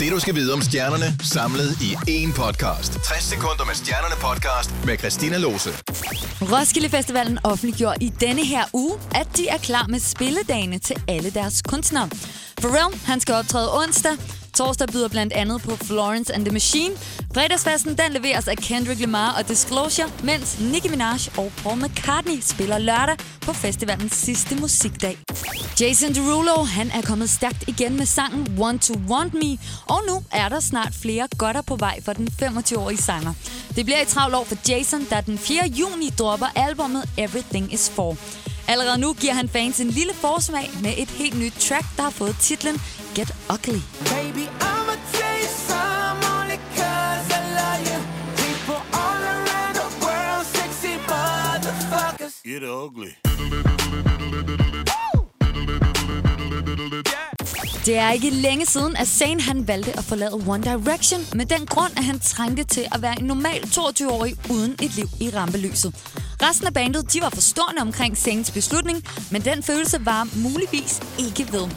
Det du skal vide om stjernerne, samlet i én podcast. 60 sekunder med stjernerne podcast med Christina Lose. Roskilde Festivalen offentliggjorde i denne her uge, at de er klar med spilledagene til alle deres kunstnere. Pharrell, han skal optræde onsdag. Torsdag byder blandt andet på Florence and the Machine. Fredagsfesten den leveres af Kendrick Lamar og Disclosure, mens Nicki Minaj og Paul McCartney spiller lørdag på festivalens sidste musikdag. Jason Derulo, han er kommet stærkt igen med sangen Want to Want Me, og nu er der snart flere godter på vej for den 25-årige sanger. Det bliver et travlt år for Jason, der den 4. juni dropper albumet Everything Is For. Allerede nu giver han fans en lille forsmag med et helt nyt track, der har fået titlen Get Ugly. Baby, I'ma tell you some only 'cause I love you. People all around the world, sexy motherfuckers. Get ugly. Det er ikke længe siden, at Zayn han valgte at forlade One Direction med den grund, at han trængte til at være en normal 22-årig uden et liv i rampelyset. Resten af bandet de var forstående omkring Zayns beslutning, men den følelse var muligvis ikke ved.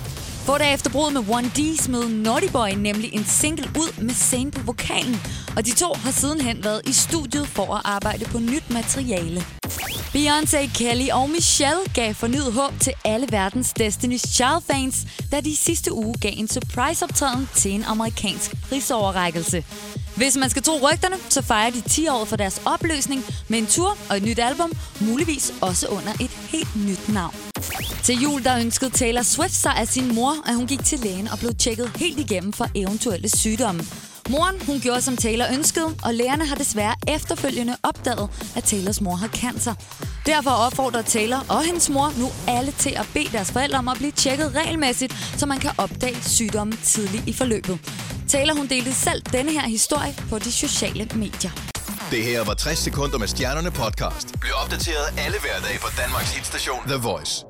Få dage efter bruddet med One D smed Naughty Boy nemlig en single ud med Zayn på vokalen, og de to har sidenhen været i studiet for at arbejde på nyt materiale. Beyoncé, Kelly og Michelle gav fornyet håb til alle verdens Destiny's Child-fans, da de sidste uge gav en surprise-optræden til en amerikansk prisoverrækkelse. Hvis man skal tro rygterne, så fejrer de 10 år for deres opløsning med en tur og et nyt album, muligvis også under et helt nyt navn. Til jul der ønskede Taylor Swift sig af sin mor, at hun gik til lægen og blev tjekket helt igennem for eventuelle sygdomme. Moren hun gjorde som Taylor ønskede, og lægerne har desværre efterfølgende opdaget, at Taylors mor har cancer. Derfor opfordrer Taylor og hendes mor nu alle til at bede deres forældre om at blive tjekket regelmæssigt, så man kan opdage sygdommen tidligt i forløbet. Taylor hun delte selv denne her historie på de sociale medier. Det her var 60 sekunder med stjernerne podcast. Bliv opdateret alle hverdage på Danmarks hitstation The Voice.